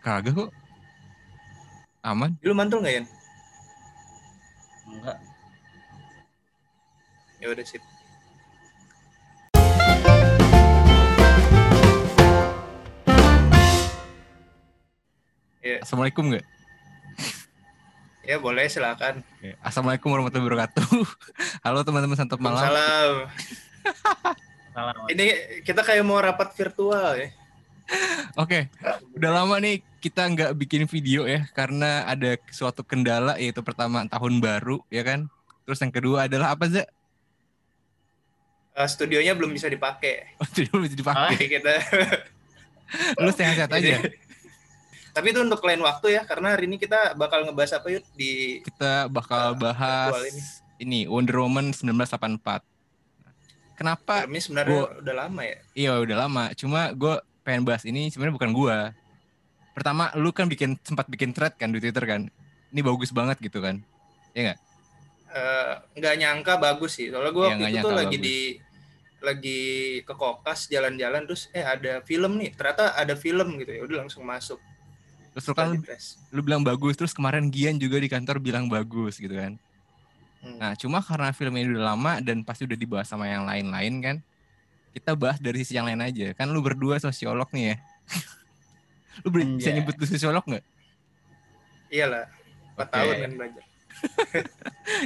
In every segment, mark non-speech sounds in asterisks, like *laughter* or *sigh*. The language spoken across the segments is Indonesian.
Kagak kok. Aman. Lu mantul nggak ya? Enggak. Ya udah sip. Ya, Assalamualaikum nggak? ya boleh silakan. Oke. Assalamualaikum warahmatullahi wabarakatuh. *laughs* Halo teman-teman santap malam. Salam. Ini kita kayak mau rapat virtual ya. Oke, udah lama nih kita nggak bikin video ya karena ada suatu kendala yaitu pertama tahun baru ya kan. Terus yang kedua adalah apa sih? Eh, studionya belum bisa dipakai. Oh, tidak bisa dipakai. Jadi kita *laughs* Lu sehat-sehat aja. Tapi itu untuk lain waktu ya, karena hari ini kita bakal ngebahas apa yuk di Kita bakal Uh, bahas ini. ini Wonder Woman 1984. Kenapa? ini sebenarnya gua- udah lama ya. Iya udah lama. Cuma gue pengen bahas ini sebenarnya bukan gua. Pertama, lu kan bikin sempat bikin thread kan di Twitter kan. Ini bagus banget gitu kan. Eh, nggak nyangka bagus sih. Soalnya gue Iya, waktu nggak itu tuh nyangka lagi bagus. di lagi ke kokas jalan-jalan terus eh ada film nih. Ternyata ada film gitu ya. Udah langsung masuk. Terus lu kan lu bilang bagus terus kemarin Gian juga di kantor bilang bagus gitu kan. Hmm. Nah, cuma karena film ini udah lama dan pasti udah dibahas sama yang lain-lain kan. Kita bahas dari sisi yang lain aja. Kan lu berdua sosiolog nih ya. lu ber- bisa Anjay. nyebut lu sosiolog nggak? Iyalah. 4 Oke. tahun kan belajar. *laughs*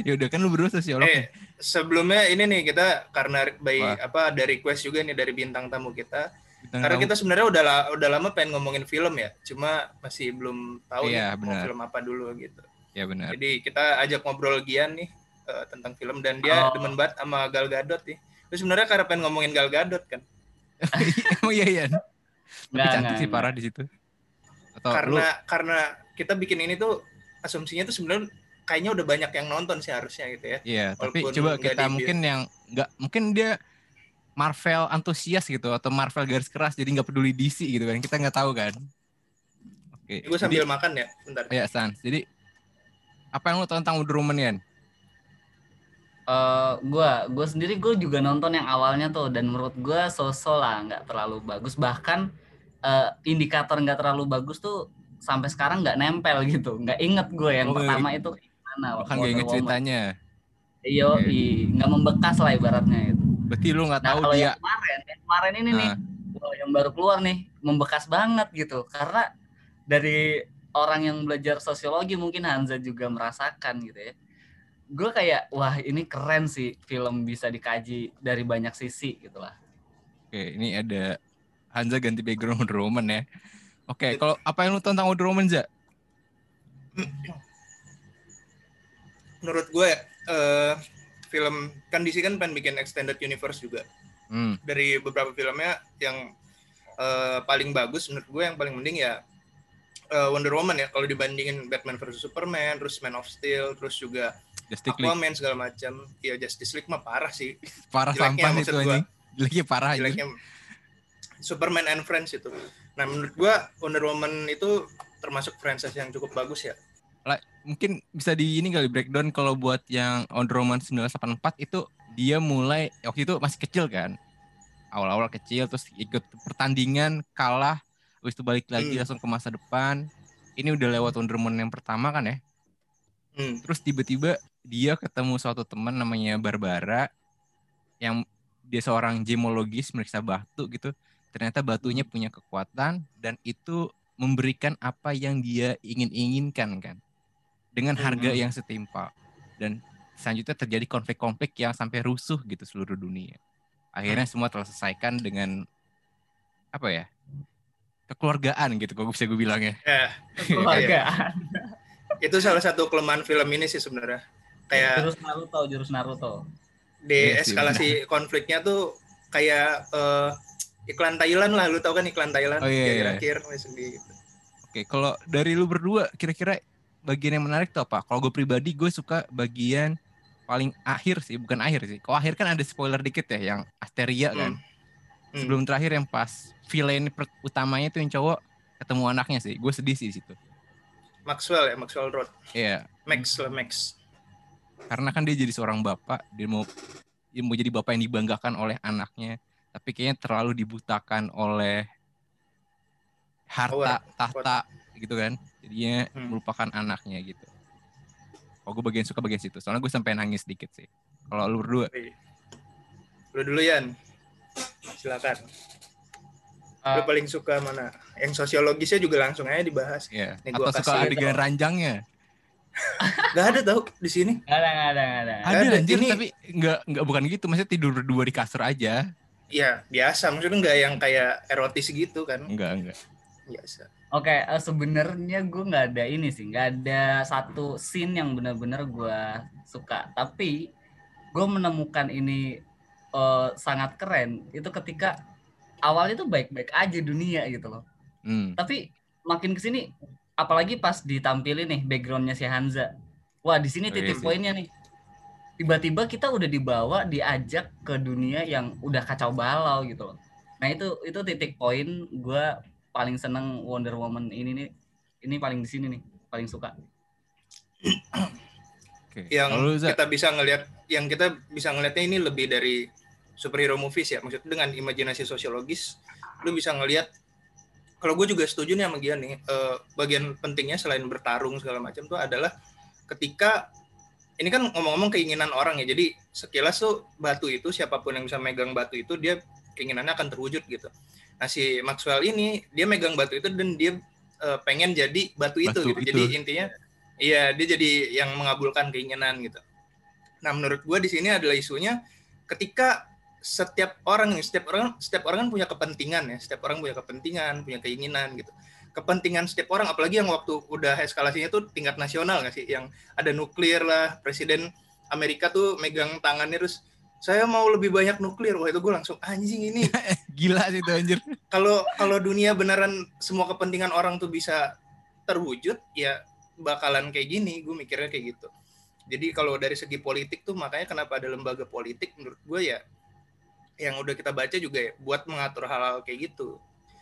Ya udah kan lu berdua sosiolog. nih. Eh, sebelumnya ini nih kita karena by Wah. apa ada request juga nih dari bintang tamu kita. Bintang Karena tamu- kita sebenarnya udah udah lama pengen ngomongin film ya. Cuma masih belum tahu Iya, nih mau benar. film apa dulu gitu. Ya benar. Jadi kita ajak ngobrol Gian nih eh, tentang film dan dia Oh. demen banget sama Gal Gadot nih. Terus sebenarnya karena pengen ngomongin Gal Gadot kan. Emang *laughs* iya ya. Tapi Nggak, cantik sih parah di situ. Atau lu karena karena kita bikin ini tuh asumsinya tuh sebenarnya kayaknya udah banyak yang nonton sih harusnya gitu ya. Iya, tapi coba kita mungkin yang nggak mungkin dia Marvel antusias gitu atau Marvel garis keras jadi nggak peduli DC gitu kan kita nggak tahu kan. Oke. Gue sambil makan ya, bentar. jadi, ya Sans. Jadi apa yang lu tahu tentang Wonder Woman Yan? Eh, gua gua sendiri gue juga nonton yang awalnya tuh dan menurut gua so-so lah nggak terlalu bagus bahkan eh, indikator nggak terlalu bagus tuh sampai sekarang nggak nempel gitu nggak inget gue yang Oh, pertama itu gimana Bahkan gak inget ceritanya. Iya, nggak membekas lah ibaratnya itu. Berarti lu nggak Nah tahu kalau dia. yang kemarin, yang kemarin ini nih, Ah. yang baru keluar nih, membekas banget gitu. Karena dari orang yang belajar sosiologi mungkin Hanza juga merasakan gitu ya. Gue kayak, wah ini keren sih film bisa dikaji dari banyak sisi gitu lah. Oke, ini ada Hanza ganti background Wonder Woman ya. Oke, kalau apa yang lu tentang Wonder Woman Za? Menurut gue eh film kan DC kan pengen bikin extended universe juga. Hmm, Dari beberapa filmnya yang eh, paling bagus menurut gue yang paling mending ya eh, Wonder Woman ya kalau dibandingin Batman versus Superman, terus Man of Steel, terus juga Justice League Aquaman segala macam. Ya Justice League mah parah sih. parah jeleknya sampah itu anjing. Jeleknya parah aja. jeleknya Superman and Friends itu. Nah menurut gua Wonder Woman itu termasuk franchise yang cukup bagus ya. mungkin bisa di ini kali breakdown kalau buat yang Wonder Woman 1984 itu dia mulai waktu itu masih kecil kan awal-awal kecil terus ikut pertandingan kalah habis itu balik lagi Hmm. langsung ke masa depan ini udah lewat Wonder Woman yang pertama kan ya Hmm. terus tiba-tiba dia ketemu suatu teman namanya Barbara yang dia seorang gemologis meriksa batu gitu. Ternyata batunya punya kekuatan dan itu memberikan apa yang dia ingin-inginkan kan. Dengan harga Hmm. yang setimpal. Dan selanjutnya terjadi konflik-konflik yang sampai rusuh gitu seluruh dunia. Akhirnya semua terselesaikan dengan apa ya kekeluargaan gitu kalau bisa gue bilang ya *laughs* Ya, Keluargaan. *laughs* itu salah satu kelemahan film ini sih sebenarnya. Kayak Jurus Naruto, jurus Naruto. di Iya eskalasi konfliknya tuh kayak eh, iklan Thailand lah, lu tau kan iklan Thailand Oh, iya, di iya. akhir gitu. Oke, kalau dari lu berdua kira-kira bagian yang menarik tuh apa? Kalau gue pribadi gue suka bagian paling akhir sih, bukan akhir sih. Kalau akhir kan ada spoiler dikit ya, yang Asteria kan. Hmm. Hmm. Sebelum terakhir yang pas villain utamanya tuh yang cowok ketemu anaknya sih. Gue sedih sih di situ. Maxwell ya, Maxwell Road. Iya, Max lah Max. Karena kan dia jadi seorang bapak, dia mau dia mau jadi bapak yang dibanggakan oleh anaknya, tapi kayaknya terlalu dibutakan oleh harta, tahta, gitu kan. Jadinya Hmm. melupakan anaknya gitu. Oh gue bagian suka bagian situ. Soalnya gue sampai nangis dikit sih. Kalau lu berdua? Lu dulu Yan. Silakan. Lu Eh, paling suka mana? Yang sosiologisnya juga langsung aja dibahas. ya Nih gua atau suka adegan ranjangnya Gak ada tau di sini. nggak ada nggak ada nggak ada. ada ada. anjir Ini- tapi nggak nggak bukan gitu maksudnya tidur berdua di kasur aja Ya biasa. Maksudnya nggak yang kayak erotis gitu kan? enggak enggak Biasa. Oke, eh, sebenarnya gue nggak ada ini sih, nggak ada satu scene yang benar-benar gue suka. Tapi gue menemukan ini eh, sangat keren itu ketika awalnya tuh baik-baik aja dunia gitu loh. hmm. Tapi makin ke sini, apalagi pas ditampilin nih backgroundnya si Hanza. Wah di sini Oh, iya titik poinnya nih. Tiba-tiba kita udah dibawa, diajak ke dunia yang udah kacau balau gitu loh. Nah itu itu titik poin gue paling seneng Wonder Woman ini nih. Ini paling di sini nih, paling suka. oke Yang Kalau lu, Za? kita bisa ngelihat, yang kita bisa ngelihatnya ini lebih dari superhero movies ya. Maksudnya dengan imajinasi sosiologis, lu bisa ngelihat. Kalau gue juga setuju nih sama Gian nih, eh, bagian pentingnya selain bertarung segala macam tuh adalah ketika ini kan ngomong-ngomong keinginan orang ya. Jadi sekilas tuh batu itu siapa pun yang bisa megang batu itu dia keinginannya akan terwujud gitu. Nah si Maxwell ini dia megang batu itu dan dia eh, pengen jadi batu itu Batu gitu. itu. Jadi intinya iya dia jadi yang mengabulkan keinginan gitu. Nah menurut gua di sini adalah isunya ketika setiap orang nih, setiap orang setiap orang kan punya kepentingan ya, setiap orang punya kepentingan, punya keinginan gitu. Kepentingan setiap orang, apalagi yang waktu udah eskalasinya tuh tingkat nasional nggak sih, yang ada nuklir lah, presiden Amerika tuh megang tangannya terus saya mau lebih banyak nuklir, wah itu gue langsung anjing ini. *laughs* Gila sih itu anjir. Kalau kalau dunia beneran semua kepentingan orang tuh bisa terwujud ya bakalan kayak gini gue mikirnya kayak gitu. Jadi kalau dari segi politik tuh makanya kenapa ada lembaga politik menurut gue ya yang udah kita baca juga ya buat mengatur hal-hal kayak gitu.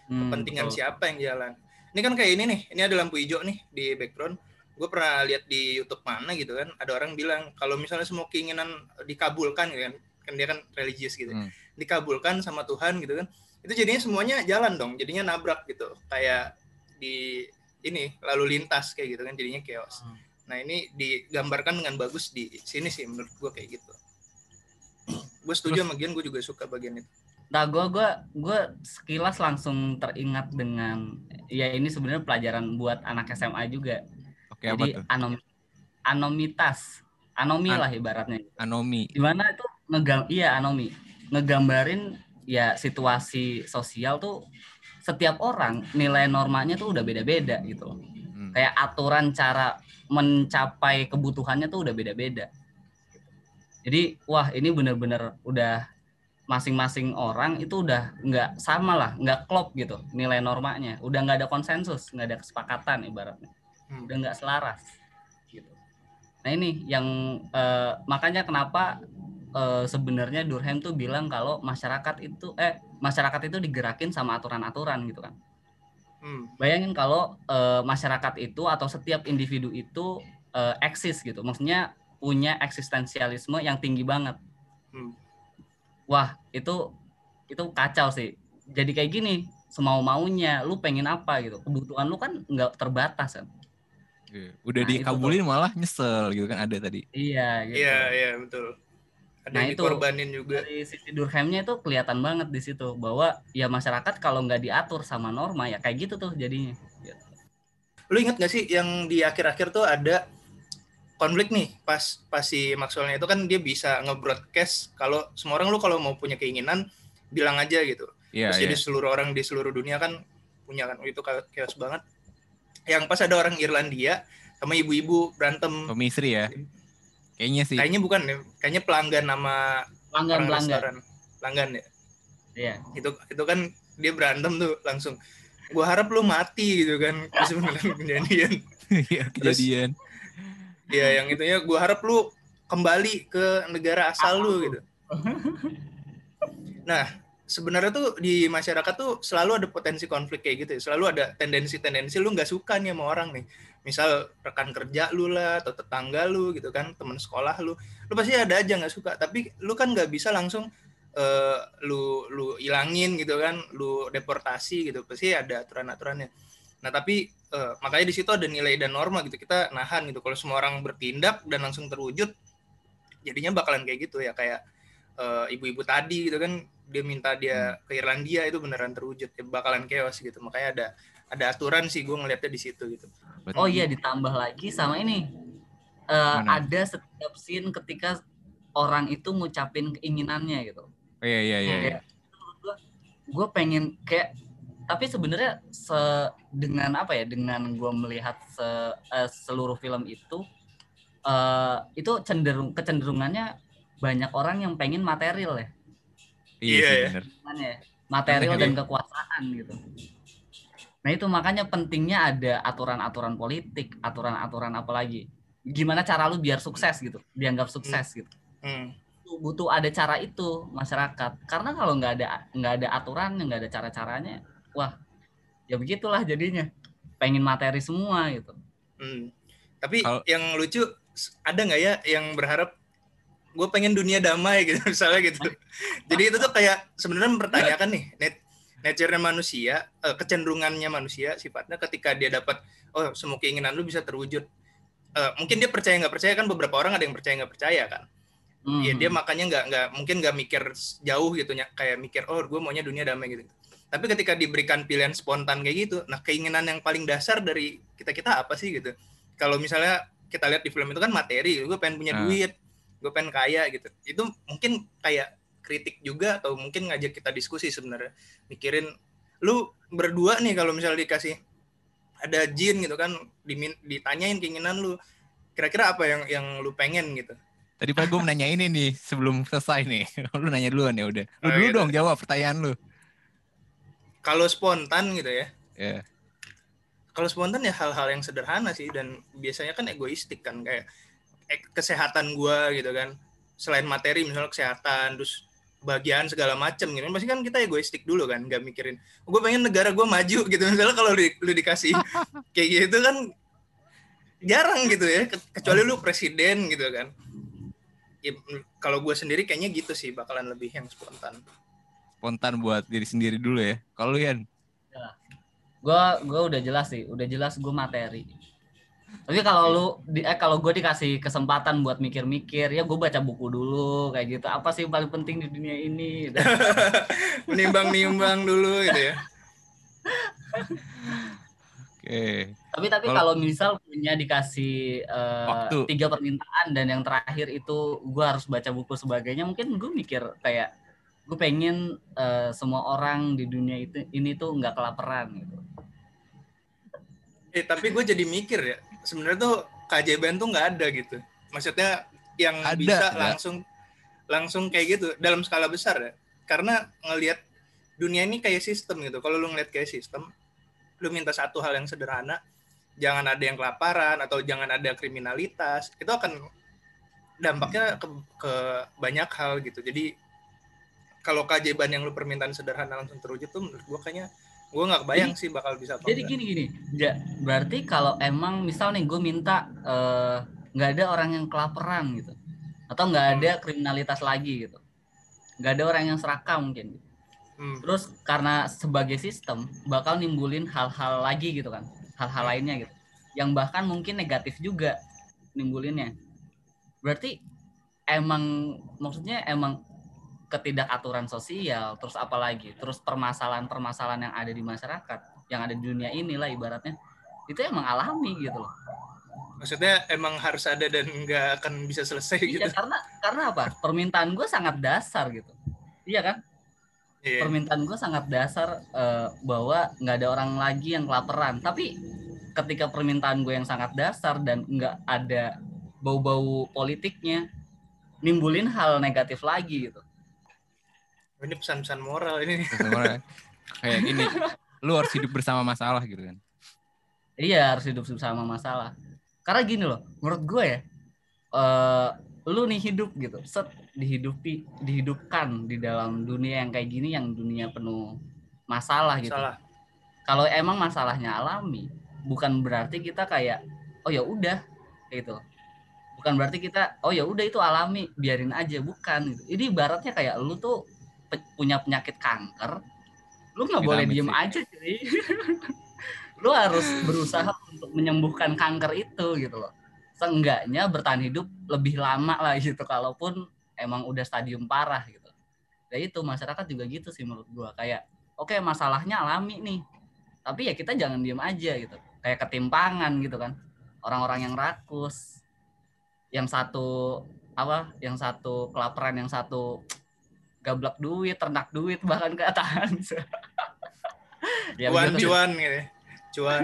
Hmm, kepentingan betul. siapa yang jalan. Ini kan kayak ini nih ini ada lampu hijau nih di background. Gue pernah lihat di YouTube mana gitu kan ada orang bilang kalau misalnya semua keinginan dikabulkan gitu kan kan dia kan religius gitu. Hmm. dikabulkan sama Tuhan gitu kan itu jadinya semuanya jalan dong jadinya nabrak gitu. Kayak di ini lalu lintas kayak gitu kan jadinya chaos. Hmm. nah ini digambarkan dengan bagus di sini sih menurut gue kayak gitu gue setuju sama Gian gue juga suka bagian itu Nah, gue gua gua sekilas langsung teringat dengan ya ini sebenarnya pelajaran buat anak SMA juga. oke apa Jadi tuh anom anomitas, anomi An- lah ibaratnya. anomi Di mana itu ngegam iya anomi ngegambarin ya situasi sosial tuh setiap orang nilai normanya tuh udah beda-beda gitu loh. Hmm. Kayak aturan cara mencapai kebutuhannya tuh udah beda-beda. Jadi wah ini bener-bener udah masing-masing orang itu udah nggak sama lah, nggak klop gitu nilai normanya. Udah nggak ada konsensus, nggak ada kesepakatan ibaratnya. Hmm. Udah nggak selaras. Gitu. Nah ini yang eh, makanya kenapa eh, sebenarnya Durkheim tuh bilang kalau masyarakat itu eh masyarakat itu digerakin sama aturan-aturan gitu kan. Hmm. Bayangin kalau eh, masyarakat itu atau setiap individu itu eh, eksis gitu, maksudnya punya eksistensialisme yang tinggi banget. Hmm. Wah itu itu kacau sih. Jadi kayak gini, semau maunya, lu pengen apa gitu, kebutuhan lu kan nggak terbatas kan. Iya. udah Nah, itu dikabulin malah nyesel gitu kan ada tadi Iya gitu. iya iya betul ada Nah, yang itu- dikorbanin juga Dari sisi Durkheimnya itu kelihatan banget di situ bahwa ya masyarakat kalau nggak diatur sama norma ya kayak gitu tuh jadinya. Gitu. lu inget gak sih yang di akhir-akhir tuh ada konflik nih pas pas si Maxwellnya itu kan dia bisa nge-broadcast kalau semua orang lu kalau mau punya keinginan bilang aja gitu Iya, terus iya. jadi seluruh orang di seluruh dunia kan punya kan itu chaos banget yang pas ada orang Irlandia sama ibu-ibu berantem Suami istri ya. Kayaknya sih. kayaknya bukan ya kayaknya pelanggan sama Pelanggan orang pelanggan. restoran pelanggan ya Iya. itu itu kan dia berantem tuh langsung gua harap lu mati gitu kan *laughs* terus kejadian Iya, kejadian. Ya yang itunya gua harap lu kembali ke negara asal lu gitu. *laughs* Nah sebenarnya tuh di masyarakat tuh selalu ada potensi konflik kayak gitu ya. Selalu ada tendensi-tendensi lu nggak suka nih sama orang nih. Misal rekan kerja lu lah atau tetangga lu gitu kan teman sekolah lu. Lu pasti ada aja nggak suka. Tapi lu kan nggak bisa langsung eh, lu lu ilangin gitu kan lu deportasi gitu. Pasti ada aturan-aturannya. Nah tapi uh, makanya di situ ada nilai dan norma gitu kita nahan gitu. Kalau semua orang bertindak dan langsung terwujud jadinya bakalan kayak gitu ya kayak uh, ibu-ibu tadi gitu kan dia minta dia ke Irlandia itu beneran terwujud ya bakalan chaos gitu. Makanya ada ada aturan sih gue ngeliatnya di situ gitu. Oh iya ditambah lagi sama ini. Uh, ada setiap scene ketika orang itu ngucapin keinginannya gitu. Oh iya iya iya, iya. gue pengen kayak tapi sebenarnya se dengan apa ya dengan gue melihat se, uh, seluruh film itu uh, itu cenderung kecenderungannya banyak orang yang pengen material ya. Iya yeah, bener. ya material dan kekuasaan gitu. Nah itu makanya pentingnya ada aturan-aturan politik aturan-aturan apa lagi. Gimana cara lu biar sukses gitu dianggap sukses hmm. gitu. Hmm. butuh ada cara itu masyarakat. Karena kalau nggak ada nggak ada aturan nggak ada cara caranya wah ya begitulah jadinya. Pengen materi semua gitu. Hmm. tapi Kalo... yang lucu ada nggak ya yang berharap gue pengen dunia damai *laughs* gitu misalnya gitu. Jadi itu tuh kayak sebenarnya mempertanyakan nih net nature manusia uh, kecenderungannya manusia sifatnya ketika dia dapat oh semua keinginan lu bisa terwujud. Uh, mungkin dia percaya nggak percaya kan beberapa orang ada yang percaya nggak percaya kan? Hmm. ya dia makanya nggak nggak mungkin nggak mikir jauh gitu ya kayak mikir oh gue maunya dunia damai gitu tapi ketika diberikan pilihan spontan kayak gitu, nah keinginan yang paling dasar dari kita kita apa sih gitu? Kalau misalnya kita lihat di film itu kan materi, gue pengen punya nah. duit, gue pengen kaya gitu. Itu mungkin kayak kritik juga atau mungkin ngajak kita diskusi sebenarnya, mikirin lu berdua nih kalau misalnya dikasih ada jin gitu kan dimin, ditanyain keinginan lu kira-kira apa yang yang lu pengen gitu tadi pak gue nanya ini nih sebelum selesai nih *laughs* lu nanya duluan ya udah lu oh, dulu gitu. dong jawab pertanyaan lu kalau spontan gitu ya. Yeah. kalau spontan ya hal-hal yang sederhana sih dan biasanya kan egoistik kan kayak eh, kesehatan gue gitu kan. Selain materi misalnya kesehatan terus bagian segala macam gitu pasti kan kita egoistik dulu kan nggak mikirin gue pengen negara gue maju *laughs* gitu. Misalnya kalau di, lu dikasih *laughs* kayak gitu kan jarang gitu ya kecuali lu presiden gitu kan. Ya, kalau gue sendiri kayaknya gitu sih bakalan lebih yang spontan spontan buat diri sendiri dulu ya. Kalau Yan? Ya. Gue gue udah jelas sih, udah jelas gue materi. Tapi kalau lu di, eh kalau gue dikasih kesempatan buat mikir-mikir, ya gue baca buku dulu kayak gitu. Apa sih yang paling penting di dunia ini? *laughs* Menimbang-nimbang dulu gitu ya. Oke. Tapi tapi kalau, misal punya dikasih uh, tiga permintaan dan yang terakhir itu gue harus baca buku sebagainya, mungkin gue mikir kayak gue pengen uh, semua orang di dunia itu ini tuh nggak kelaparan gitu. Eh tapi gue jadi mikir ya sebenarnya tuh keajaiban tuh nggak ada gitu. Maksudnya yang ada, bisa ya. langsung langsung kayak gitu dalam skala besar ya. Karena ngelihat dunia ini kayak sistem gitu. Kalau lu ngeliat kayak sistem, lu minta satu hal yang sederhana, jangan ada yang kelaparan atau jangan ada kriminalitas, itu akan dampaknya ke, ke banyak hal gitu. Jadi kalau keajaiban yang lu permintaan sederhana langsung terwujud tuh menurut gua kayaknya gua nggak kebayang jadi, sih bakal bisa apa jadi enggak. gini gini ya, berarti kalau emang misal nih gue minta eh, nggak uh, ada orang yang kelaparan gitu atau nggak ada hmm. kriminalitas lagi gitu nggak ada orang yang serakah mungkin hmm. terus karena sebagai sistem bakal nimbulin hal-hal lagi gitu kan hal-hal hmm. lainnya gitu yang bahkan mungkin negatif juga nimbulinnya berarti emang maksudnya emang ketidakaturan sosial, terus apalagi, terus permasalahan-permasalahan yang ada di masyarakat, yang ada di dunia ini lah ibaratnya, itu emang alami gitu loh. Maksudnya emang harus ada dan nggak akan bisa selesai iya, gitu. karena karena apa? Permintaan gue sangat dasar gitu. Iya kan? Iya. Permintaan gue sangat dasar uh, bahwa nggak ada orang lagi yang kelaparan. Tapi ketika permintaan gue yang sangat dasar dan nggak ada bau-bau politiknya, nimbulin hal negatif lagi gitu ini pesan-pesan moral ini. Pesan moral. kayak gini lu harus hidup bersama masalah gitu kan. Iya harus hidup bersama masalah. Karena gini loh menurut gue ya uh, lu nih hidup gitu. Set dihidupi dihidupkan di dalam dunia yang kayak gini yang dunia penuh masalah gitu. Masalah. kalau emang masalahnya alami bukan berarti kita kayak oh ya udah gitu. Bukan berarti kita oh ya udah itu alami biarin aja. Bukan gitu. Ini ibaratnya kayak lu tuh punya penyakit kanker lu nggak boleh diem sih. aja sih *laughs* lu harus berusaha untuk menyembuhkan kanker itu gitu loh. Seenggaknya bertahan hidup lebih lama lah gitu. Kalaupun emang udah stadium parah gitu. Ya itu masyarakat juga gitu sih menurut gua. Kayak oke okay, masalahnya alami nih. Tapi ya kita jangan diem aja gitu. Kayak ketimpangan gitu kan. Orang-orang yang rakus yang satu apa yang satu kelaparan yang satu gablak duit ternak duit bahkan ke tahan *laughs* ya, cuan cuan gitu. Cuan.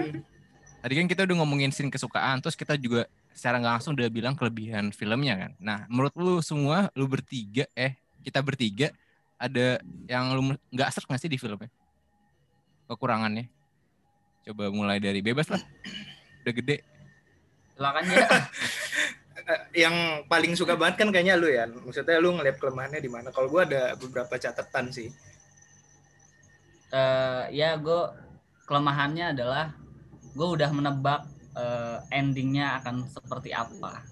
Tadi kan kita udah ngomongin scene kesukaan terus kita juga secara nggak langsung udah bilang kelebihan filmnya kan. Nah menurut lu semua lu bertiga eh kita bertiga ada yang lu nggak serak nggak sih di filmnya? Kekurangannya? Coba mulai dari bebas lah. Udah gede. Silakan ya *laughs* yang paling suka banget kan kayaknya lu ya. Maksudnya lu ngeliat kelemahannya di mana? Kalau gue ada beberapa catatan sih. Uh, ya gue kelemahannya adalah gue udah menebak uh, endingnya akan seperti apa.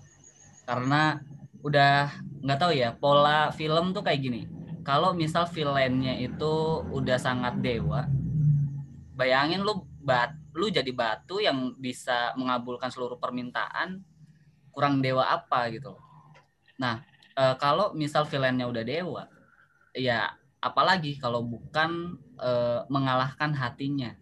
Karena udah nggak tahu ya pola film tuh kayak gini. Kalau misal villainnya itu udah sangat dewa, bayangin lu bat lu jadi batu yang bisa mengabulkan seluruh permintaan kurang dewa apa gitu Nah, e, kalau misal villainnya udah dewa, ya apalagi kalau bukan e, mengalahkan hatinya.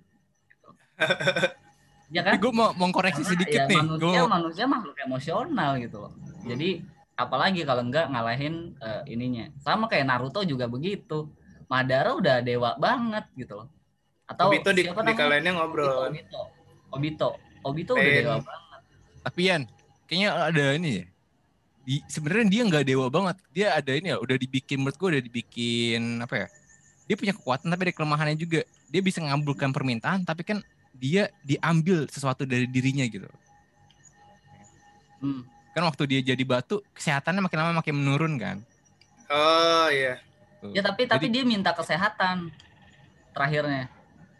Gitu. *laughs* ya kan? Gue mau mengkoreksi Karena, sedikit ya, nih. Manusia gua... manusia makhluk emosional gitu loh. Jadi apalagi kalau enggak ngalahin e, ininya. Sama kayak Naruto juga begitu. Madara udah dewa banget gitu loh. Atau Obito di, di kaliannya ngobrol. Obito. Obito. Obito, Obito udah dewa banget. Tapi Yan, kayaknya ada ini ya. Di, sebenarnya dia nggak dewa banget. Dia ada ini ya, udah dibikin menurut gue udah dibikin apa ya? Dia punya kekuatan tapi ada kelemahannya juga. Dia bisa ngabulkan permintaan tapi kan dia diambil sesuatu dari dirinya gitu. Hmm. Kan waktu dia jadi batu, kesehatannya makin lama makin menurun kan. Oh iya. Tuh. Ya tapi tapi dia minta kesehatan terakhirnya.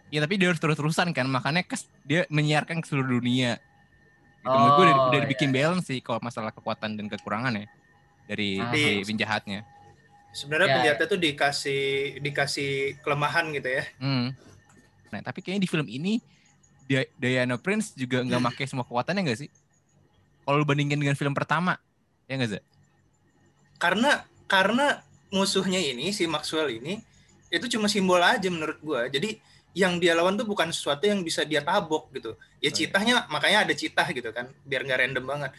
Ya tapi dia harus terus-terusan kan, makanya kes, dia menyiarkan ke seluruh dunia itu oh, gue udah, udah dibikin iya. balance sih kalau masalah kekuatan dan kekurangan ya dari ah. si penjahatnya. Sebenarnya ya, penjahatnya ya. tuh dikasih dikasih kelemahan gitu ya. Hmm. Nah tapi kayaknya di film ini Diana Prince juga nggak pakai semua kekuatannya nggak sih? Kalau lu bandingin dengan film pertama, ya nggak sih? Karena karena musuhnya ini si Maxwell ini itu cuma simbol aja menurut gua. Jadi yang dia lawan tuh bukan sesuatu yang bisa dia tabok gitu. Ya citahnya makanya ada citah gitu kan, biar nggak random banget.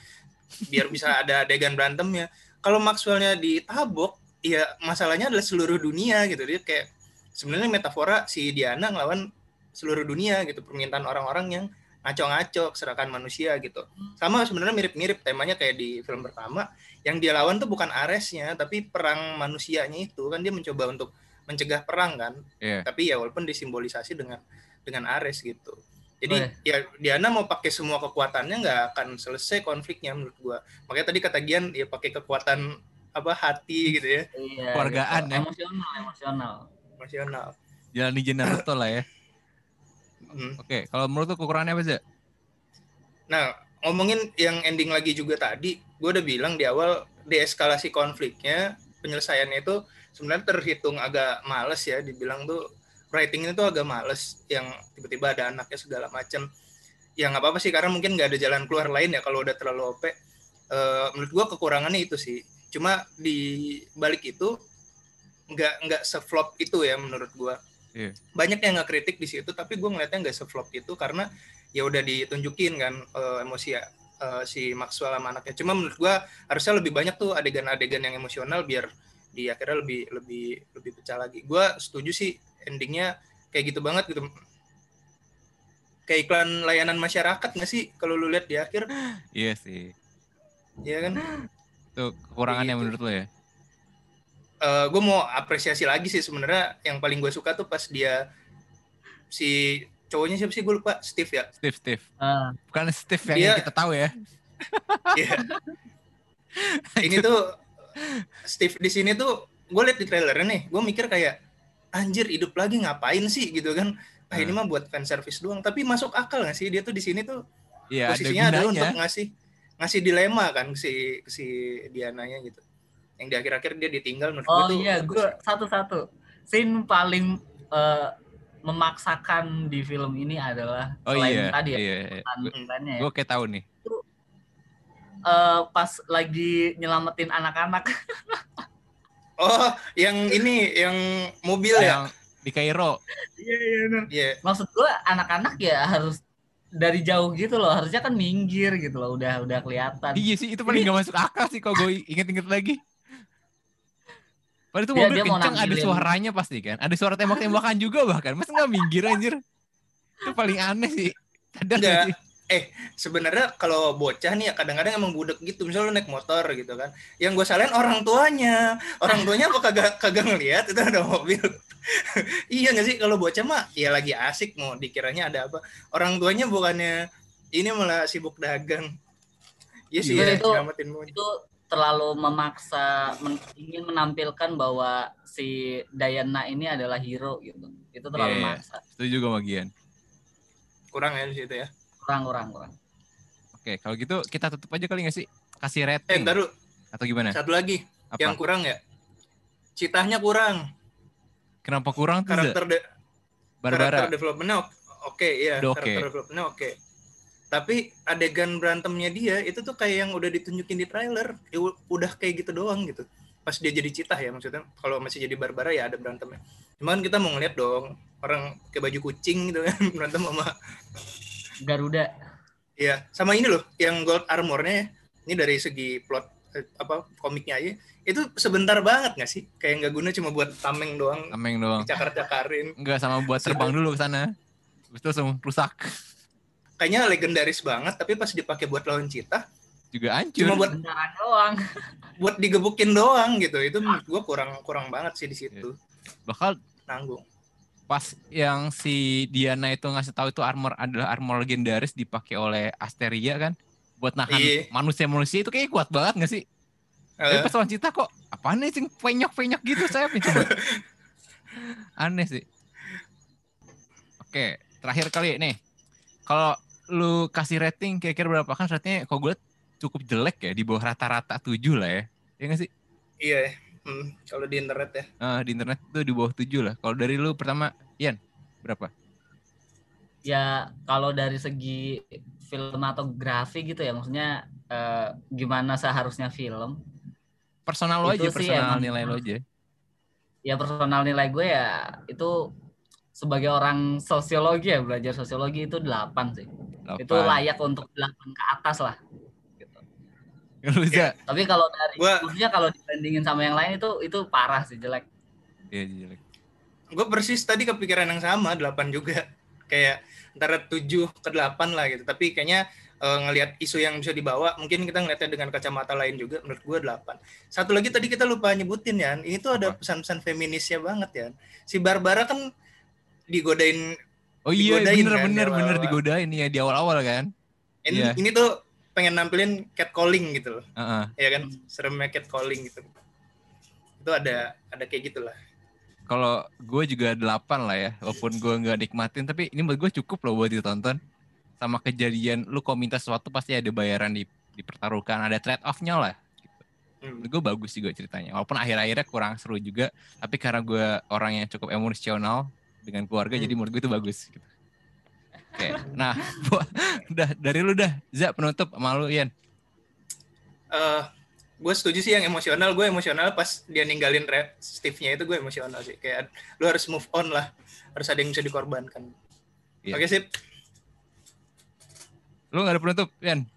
Biar *laughs* bisa ada adegan berantemnya. Kalau Maxwellnya ditabok, ya masalahnya adalah seluruh dunia gitu. Dia kayak sebenarnya metafora si Diana ngelawan seluruh dunia gitu, permintaan orang-orang yang ngaco-ngaco keserakan manusia gitu. Sama sebenarnya mirip-mirip temanya kayak di film pertama, yang dia lawan tuh bukan Aresnya, tapi perang manusianya itu kan dia mencoba untuk mencegah perang kan. Yeah. Tapi ya walaupun disimbolisasi dengan dengan Ares gitu. Jadi oh, ya Diana mau pakai semua kekuatannya nggak akan selesai konfliknya menurut gua. Makanya tadi kata Gian ya pakai kekuatan apa hati gitu ya. Iya, Keluargaan gitu. ya. Emosional, emosional. Emosional. Jalan di Naruto lah ya. Hmm. Oke, kalau menurut lu kekurangannya apa sih? Nah, ngomongin yang ending lagi juga tadi, gue udah bilang di awal deeskalasi konfliknya, penyelesaiannya itu sebenarnya terhitung agak males ya dibilang tuh writing itu agak males yang tiba-tiba ada anaknya segala macam yang nggak apa-apa sih karena mungkin nggak ada jalan keluar lain ya kalau udah terlalu OP uh, eh, menurut gua kekurangannya itu sih. Cuma di balik itu nggak nggak seflop itu ya menurut gua. Yeah. banyak yang nggak kritik di situ tapi gua ngeliatnya nggak seflop itu karena ya udah ditunjukin kan uh, emosi uh, si Maxwell sama anaknya. Cuma menurut gua harusnya lebih banyak tuh adegan-adegan yang emosional biar di akhirnya lebih lebih lebih pecah lagi. Gue setuju sih endingnya kayak gitu banget gitu. Kayak iklan layanan masyarakat nggak sih kalau lu lihat di akhir? Iya sih. Iya kan? Itu kekurangannya gitu. menurut lo ya? Uh, eh, gue mau apresiasi lagi sih sebenarnya. Yang paling gue suka tuh pas dia si cowoknya siapa sih gue lupa Steve ya Steve Steve uh. bukan Steve yang, dia, yang kita tahu ya *laughs* iya. ini tuh Steve di sini tuh gue liat di trailernya nih, gue mikir kayak anjir hidup lagi ngapain sih gitu kan? Ah ini mah buat fan service doang. Tapi masuk akal gak sih dia tuh di sini tuh ya, posisinya ada adalah untuk ngasih ngasih dilema kan si si Diananya gitu. Yang di akhir-akhir dia ditinggal menurut oh, gue tuh. Oh iya, gue satu-satu. Scene paling uh, memaksakan di film ini adalah Oh selain iya, tadi ya iya, iya. peran-perannya ya, Gue kayak tahu nih. eh, pas lagi nyelamatin anak-anak *laughs* Oh, yang ini yang mobil ya? Yang di Kairo. iya iya. Iya. maksud gua anak-anak ya harus dari jauh gitu loh harusnya kan minggir gitu loh udah udah kelihatan Iya sih, itu paling gak *laughs* masuk akal sih kalau gue inget-inget lagi. Padahal itu Dia- mobil dia mau kencang, ada suaranya pasti kan. Ada suara tembak-tembakan juga bahkan. Masa nggak minggir anjir? Itu paling aneh sih. Nggak sih? Sebenarnya kalau bocah nih ya kadang-kadang emang budek gitu. Misalnya lu naik motor gitu kan. Yang gue salahin orang tuanya. Orang tuanya apa kagak kagak ngelihat itu ada mobil. *laughs* iya nggak sih kalau bocah mah ya lagi asik mau dikiranya ada apa. Orang tuanya bukannya ini malah sibuk dagang. Iya sih ya, itu- itu terlalu memaksa men- ingin menampilkan bahwa si Dayana ini adalah hero gitu itu terlalu Iya, iya. maksa Setuju gue sama Gian. kurang ya di situ ya. kurang kurang kurang Oke, kalau gitu kita tutup aja kali nggak sih? Kasih Eh, rating ntar dulu. atau gimana? Satu lagi Apa? yang kurang ya. Citahnya kurang. Kenapa kurang tuh? Karakter de Barbara. karakter developmentnya oke oke ya Udah oke. karakter developmentnya oke tapi adegan berantemnya dia itu tuh kayak yang udah ditunjukin di trailer. Ya, udah kayak gitu doang gitu. Pas dia jadi citah ya maksudnya. Kalau masih jadi barbara ya ada berantemnya. Cuman kita mau ngeliat dong orang pakai baju kucing gitu kan *laughs* berantem sama Garuda. Ya sama ini loh yang gold armornya ini dari segi plot eh, apa komiknya aja. Itu sebentar banget nggak sih? Kayak nggak guna cuma buat tameng doang. Tameng doang. cakar-cakarin Enggak sama buat terbang dulu ke sana. Terus langsung rusak. Kayaknya legendaris banget tapi pas dipakai buat lawan citah Juga hancur. cuma buat bentaran doang *laughs* buat digebukin doang gitu itu menurut gua kurang kurang banget sih di situ Bakal nanggung pas yang si Diana itu ngasih tahu itu armor adalah armor legendaris dipakai oleh Asteria kan buat nahan Iya. manusia-manusia itu kayak kuat banget gak sih? Tapi Eh, pas lawan Cita kok apaan nih sing penyok-penyok gitu saya coba. *laughs* Aneh sih. Oke, terakhir kali nih. Kalau lu kasih rating kira-kira berapa kan ratingnya kalau gue cukup jelek ya di bawah rata-rata 7 lah ya. Iya gak sih? iya hmm, kalau di internet ya Eh, di internet tuh di bawah 7 lah. Kalau dari lu pertama Ian berapa? ya kalau dari segi filmatografi gitu ya maksudnya eh, gimana seharusnya film Personal lo aja, sih personal emang- nilai lo aja. ya personal nilai gue ya itu sebagai orang sosiologi ya belajar sosiologi itu 8 sih itu Delapan. layak untuk 8 ke atas lah gitu. Lu bisa. Tapi kalau dari Gua- maksudnya kalau dibandingin sama yang lain itu itu parah sih jelek. Iya jelek. gue persis tadi kepikiran yang sama 8 juga kayak antara 7 ke 8 lah gitu tapi kayaknya eh, ngelihat isu yang bisa dibawa mungkin kita ngeliatnya dengan kacamata lain juga menurut gue 8 satu lagi tadi kita lupa nyebutin ya ini tuh ada pesan-pesan feminisnya banget ya si Barbara kan digodain Oh iya Digodain bener kan bener di bener awal-awal. digodain ya di awal-awal kan. ini, Iya. ini tuh pengen nampilin catcalling gitu loh Heeh. ya kan seremnya catcalling gitu itu ada ada kayak gitulah Kalau gue juga delapan lah ya, walaupun gue nggak nikmatin, tapi ini menurut gue cukup loh buat ditonton. Sama kejadian lu kalau minta sesuatu pasti ada bayaran di dipertaruhkan, ada trade off-nya lah. Gitu. Hmm. Gue bagus juga ceritanya. Walaupun akhir-akhirnya kurang seru juga, tapi karena gue orang yang cukup emosional dengan keluarga, Hmm. jadi menurut gue itu bagus. Gitu. Oke, nah, *laughs* Bu- udah dari lu dah, Za penutup sama lu Ian. eh gue setuju sih yang emosional gue emosional pas dia ninggalin Red Steve-nya itu gue emosional sih kayak lu harus move on lah harus ada yang bisa dikorbankan Iya. oke sip Lu gak ada penutup, Ian?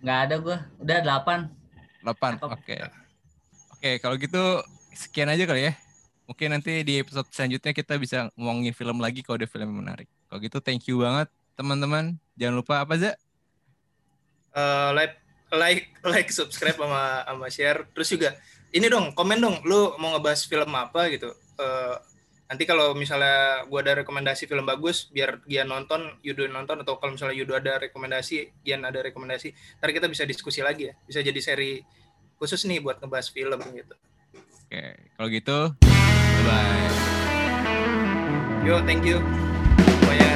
nggak ada gue udah 8 8. Cakep. Oke. Oke, kalau gitu sekian aja kali ya. Mungkin nanti di episode selanjutnya kita bisa ngomongin film lagi kalau ada film yang menarik. Kalau gitu thank you banget teman-teman. Jangan lupa apa Za? Eh, like like like subscribe sama sama share terus juga ini dong komen dong lu mau ngebahas film apa gitu Eh, nanti kalau misalnya gua ada rekomendasi film bagus biar Gian nonton Yudo nonton atau kalau misalnya Yudo ada rekomendasi Gian ada rekomendasi ntar kita bisa diskusi lagi ya bisa jadi seri khusus nih buat ngebahas film gitu Oke, kalau gitu bye bye. yo thank you semuanya